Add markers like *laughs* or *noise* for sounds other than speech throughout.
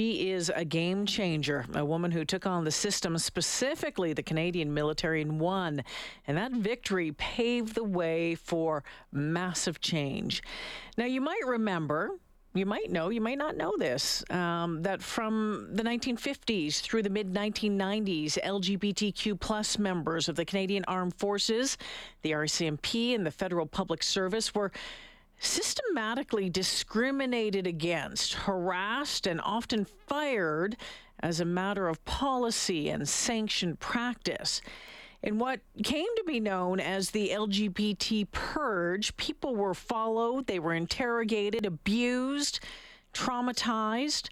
she is a game changer, a woman who took on the system, specifically the Canadian military, and won. And that victory paved the way for massive change. Now, you might remember you might know, you might not know this, um, that from the 1950s through the mid 1990s, LGBTQ plus members of the Canadian Armed Forces, the RCMP, and the Federal Public Service were systematically discriminated against, harassed, and often fired as a matter of policy and sanctioned practice. In what came to be known as the LGBT purge, people were followed, they were interrogated, abused, traumatized.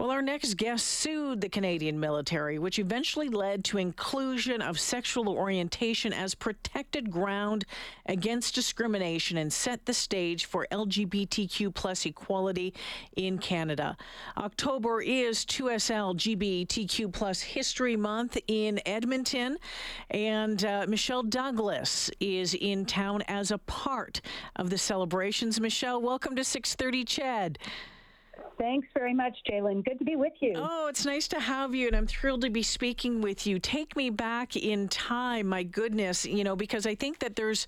Well, our next guest sued the Canadian military, which eventually led to inclusion of sexual orientation as protected ground against discrimination and set the stage for LGBTQ plus equality in Canada. October is 2SL LGBTQ plus History Month in Edmonton, and uh, Michelle Douglas is in town as a part of the celebrations. Michelle, welcome to 630 CHED. Thanks very much, Jalen. Good to be with you. Oh, it's nice to have you, and I'm thrilled to be speaking with you. Take me back in time, my goodness, you know, because I think that there's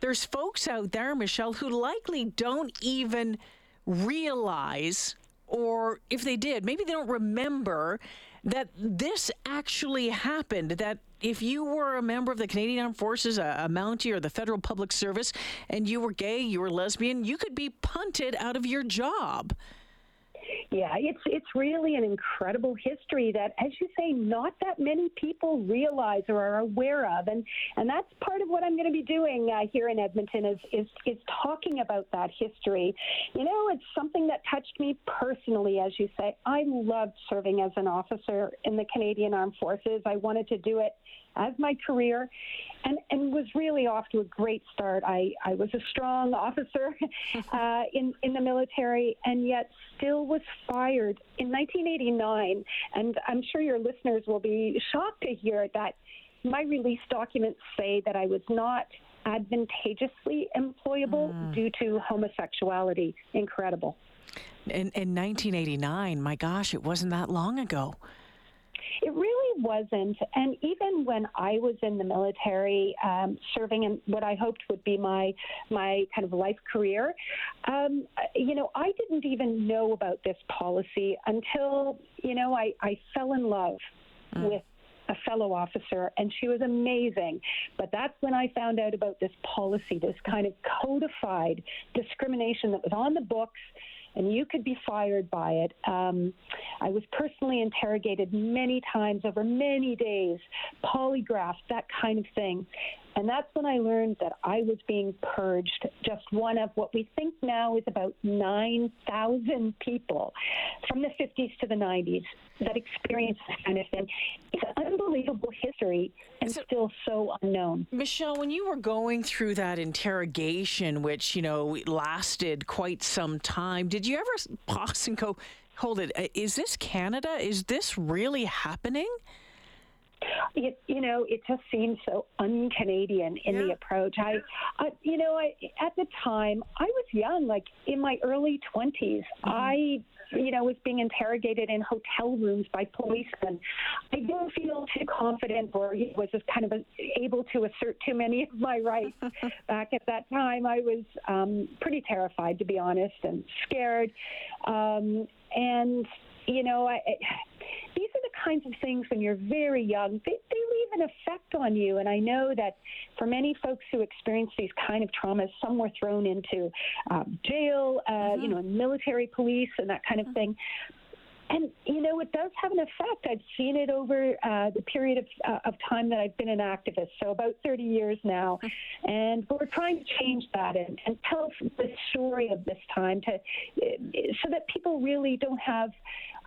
there's folks out there, Michelle, who likely don't even realize, or if they did, maybe they don't remember that this actually happened. That if you were a member of the Canadian Armed Forces, a, a Mountie, or the Federal Public Service, and you were gay, you were lesbian, you could be punted out of your job. Yeah, it's it's really an incredible history that, as you say, not that many people realize or are aware of, and and that's part of what I'm going to be doing uh, here in Edmonton is is is talking about that history. You know, it's something that touched me personally, as you say. I loved serving as an officer in the Canadian Armed Forces. I wanted to do it as my career and, and was really off to a great start. I, I was a strong officer *laughs* uh, in, in the military and yet still was fired in 1989. And I'm sure your listeners will be shocked to hear that my release documents say that I was not advantageously employable mm. due to homosexuality. Incredible. In, in 1989, my gosh, it wasn't that long ago. It really wasn't. And even when I was in the military, um, serving in what I hoped would be my my kind of life career, um, you know, I didn't even know about this policy until you know I, I fell in love mm. with a fellow officer, and she was amazing. But that's when I found out about this policy, this kind of codified discrimination that was on the books and you could be fired by it. Um, I was personally interrogated many times over many days, polygraphs, that kind of thing. And that's when I learned that I was being purged, just one of what we think now is about 9,000 people from the 50s to the 90s that experienced this kind of thing. It's an unbelievable history and so, still so unknown. Michelle, when you were going through that interrogation, which, you know, lasted quite some time, did you ever pause and go, hold it, uh, this Canada? Is this really happening? It, you know, it just seems so un-Canadian in yeah. the approach. I, uh, you know, I at the time I was young, like in my early 20s. Mm-hmm. I, you know, was being interrogated in hotel rooms by policemen. I didn't feel too confident, or was just kind of a, able to assert too many of my rights. *laughs* Back at that time, I was um, pretty terrified, to be honest, and scared. Um, and you know, I, the kinds of things when you're very young, they, they leave an effect on you. And I know that for many folks who experience these kind of traumas, some were thrown into um, jail, uh, mm-hmm. you know, military police and that kind of mm-hmm. thing. And you know, it does have an effect. I've seen it over uh, the period of, uh, of time that I've been an activist, so about 30 years now. And we're trying to change that and, and tell the story of this time to so that people really don't have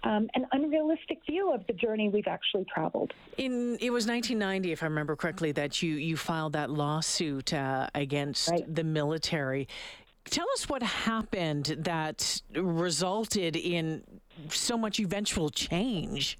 um, an unrealistic view of the journey we've actually traveled. In it was 1990, if I remember correctly, that you you filed that lawsuit uh, against right. the military. Tell us what happened that resulted in so much eventual change.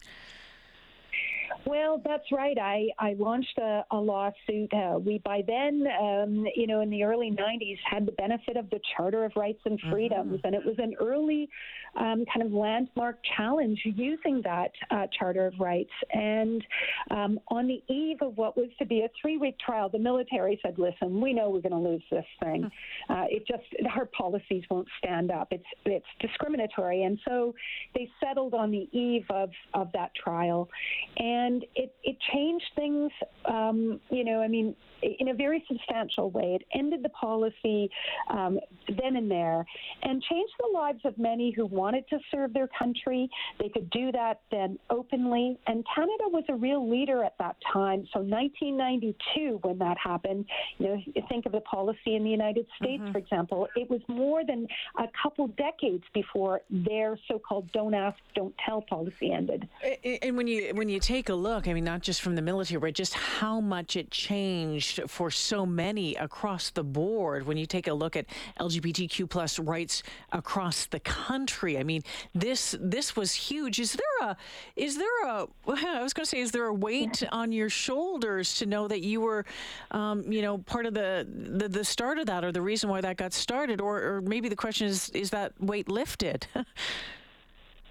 Well, that's right. I, I launched a, a lawsuit. Uh, we, by then, um, you know, in the early 90s, had the benefit of the Charter of Rights and Freedoms, mm-hmm. and it was an early um, kind of landmark challenge using that uh, Charter of Rights. And um, on the eve of what was to be a three week trial, the military said, listen, we know we're going to lose this thing. Hmm. Uh, it just, our policies won't stand up. It's, it's discriminatory. And so they settled on the eve of, of that trial. And it, it changed things, um, you know, I mean, in a very substantial way. It ended the policy um, then and there and changed the lives of many who wanted to serve their country. They could do that then openly. And Canada was a real leader at that time. So 1992, when that happened, you know, think of the policy in the United States, mm-hmm. for example, it was more than a couple decades before their so-called "don't ask, don't tell" policy ended. And when you when you take a look, I mean, not just from the military, but just how much it changed changed for so many across the board when you take a look at LGBTQ plus rights across the country. I mean, this this was huge. Is there a is there a *laughs* I was going to say is there a weight on your shoulders to know that you were, um, you know, part of the, the the start of that or the reason why that got started, or or maybe the question is is that weight lifted? *laughs*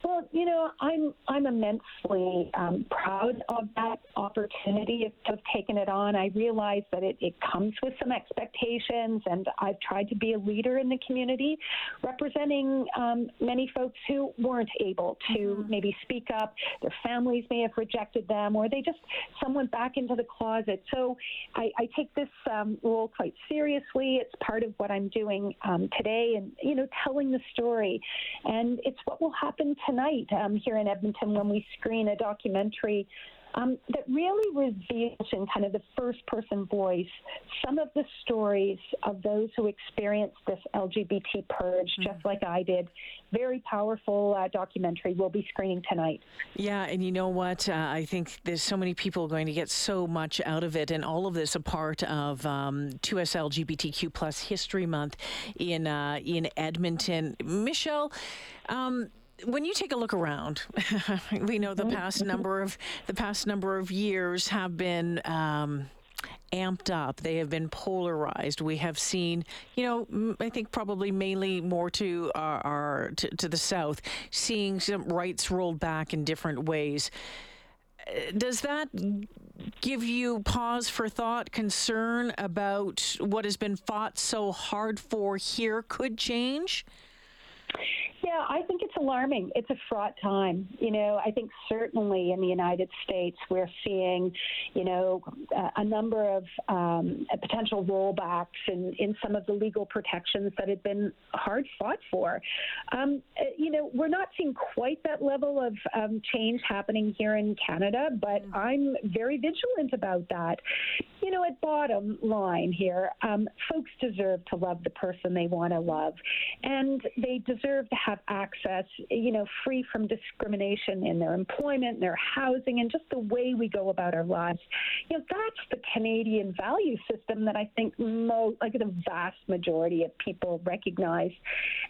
Well, you know, I'm I'm immensely um, proud of that opportunity to have taken it on. I realize that it, it comes with some expectations, and I've tried to be a leader in the community, representing um, many folks who weren't able to mm-hmm. maybe speak up. Their families may have rejected them, or they just some went back into the closet. So I, I take this um, role quite seriously. It's part of what I'm doing um, today, and you know, telling the story, and it's what will happen tonight tonight um, here in Edmonton when we screen a documentary um, that really reveals in kind of the first person voice some of the stories of those who experienced this LGBT purge, mm-hmm. just like I did. Very powerful uh, documentary we'll be screening tonight. Yeah, and you know what? Uh, I think there's so many people going to get so much out of it, and all of this a part of um, 2S LGBTQ plus History Month in uh, in Edmonton. Michelle. Um, when you take a look around, *laughs* we know the mm-hmm. past number of the past number of years have been. Um, amped up. They have been polarized. We have seen, you know, I think probably mainly more to our, our to, to, the south, seeing some rights rolled back in different ways. Uh, does that give you pause for thought, concern about what has been fought so hard for here could change? Yeah, I think it's alarming. It's a fraught time. You know, I think certainly in the United States we're seeing, you know, a number of um, potential rollbacks in, in some of the legal protections that had been hard fought for. Um, uh, you know, we're not seeing quite that level of um, change happening here in Canada, but mm-hmm. I'm very vigilant about that. You know, at bottom line here, um, folks deserve to love the person they want to love, and they deserve to have have access, you know, free from discrimination in their employment, their housing, and just the way we go about our lives. You know, that's the Canadian value system that I think most, like the vast majority of people recognize.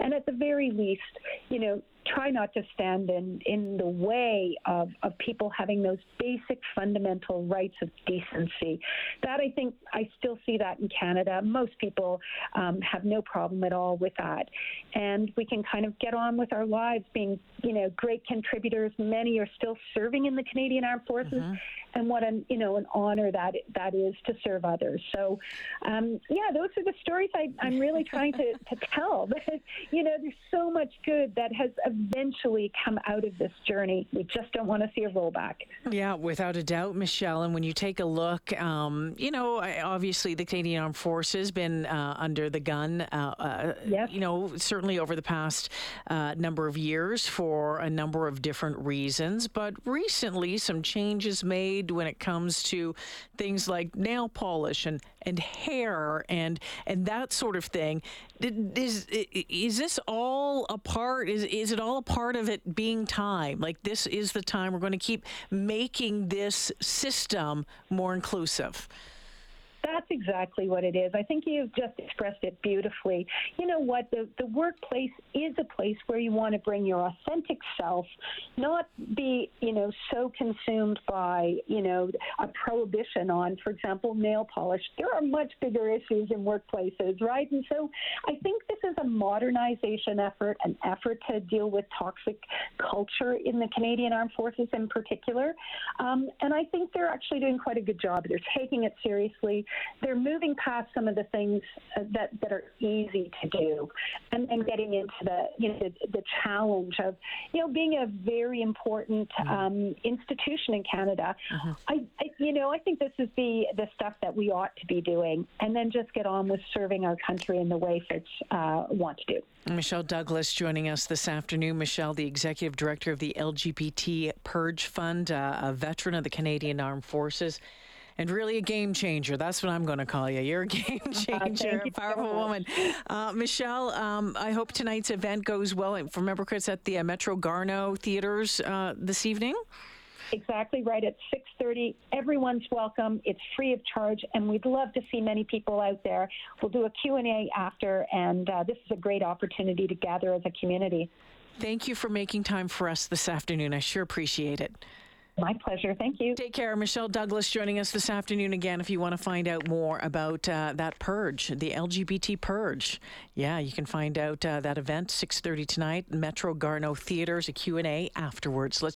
And at the very least, you know, try not to stand in, in the way of, of people having those basic fundamental rights of decency. That I think I still see that in Canada. Most people um, have no problem at all with that. And we can kind of get on with our lives being, you know, great contributors. Many are still serving in the Canadian Armed Forces. Mm-hmm. And what an, you know, an honor that that is to serve others. So, um, yeah, those are the stories I, I'm really trying to, to tell. *laughs* You know, there's so much good that has eventually come out of this journey. We just don't want to see a rollback. Yeah, without a doubt, Michelle. And when you take a look, um, you know, obviously the Canadian Armed Forces been uh, under the gun, uh, uh, yes. you know, certainly over the past uh, number of years for a number of different reasons. But recently, some changes made when it comes to things like nail polish and, and hair and and that sort of thing. Is is this all a part? Is is it all a part of it being time? Like this is the time we're going to keep making this system more inclusive. That's exactly what it is. I think you've just expressed it beautifully. You know what? The, the workplace is a place where you want to bring your authentic self, not be, you know, so consumed by, you know, a prohibition on, for example, nail polish. There are much bigger issues in workplaces, right? And so I think this is a modernization effort, an effort to deal with toxic culture in the Canadian Armed Forces in particular. Um, and I think they're actually doing quite a good job. They're taking it seriously they're moving past some of the things uh, that, that are easy to do and, and getting into the, you know, the, the challenge of, you know, being a very important mm-hmm. um, institution in Canada. Mm-hmm. I, I, you know, I think this is the, the stuff that we ought to be doing and then just get on with serving our country in the way Fitch uh, want to do. Michelle Douglas joining us this afternoon. Michelle, the executive director of the LGBT Purge Fund, uh, a veteran of the Canadian Armed Forces and really a game changer. That's what I'm going to call you. You're a *laughs* game *laughs* changer, a powerful so woman. Uh, Michelle, um, I hope tonight's event goes well. Remember, Chris, at the uh, Metro Garneau Theaters uh, this evening? Exactly right. At 6:30, everyone's welcome. It's free of charge, and we'd love to see many people out there. We'll do a Q&A after, and uh, this is a great opportunity to gather as a community. Thank you for making time for us this afternoon. I sure appreciate it. My pleasure. Thank you. Take care. Michelle Douglas joining us this afternoon again. If you want to find out more about uh, that purge, the LGBT purge, yeah, you can find out uh, that event 6:30 tonight, Metro Garneau Theaters, a Q&A afterwards. Let's